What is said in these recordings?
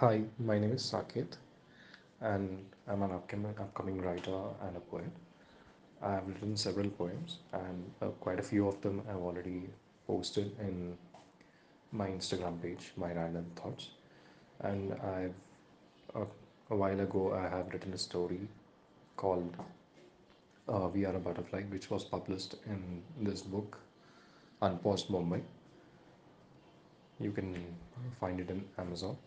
Hi, my name is Saketh, and I'm an upcoming, upcoming writer and a poet. I've written several poems, and uh, quite a few of them I've already posted in my Instagram page, My Random Thoughts. And I've uh, a while ago I have written a story called uh, We Are a Butterfly, which was published in this book, Unpaused Mumbai. You can find it in Amazon.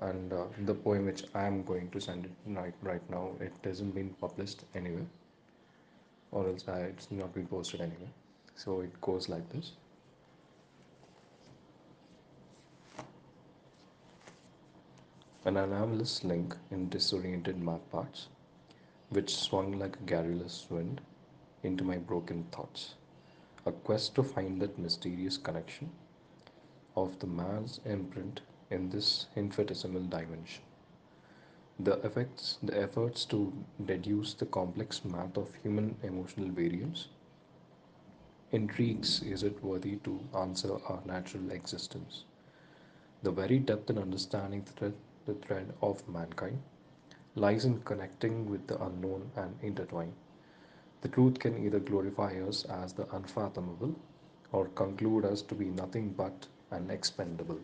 And uh, the poem which I am going to send it right right now it hasn't been published anywhere or else I, it's not been posted anywhere. So it goes like this. An anomalous link in disoriented map parts which swung like a garrulous wind into my broken thoughts. A quest to find that mysterious connection of the man's imprint in this infinitesimal dimension The effects, the efforts to deduce the complex math of human emotional variance intrigues is it worthy to answer our natural existence. The very depth in understanding the thread, the thread of mankind lies in connecting with the unknown and intertwined. The truth can either glorify us as the unfathomable or conclude us to be nothing but an expendable.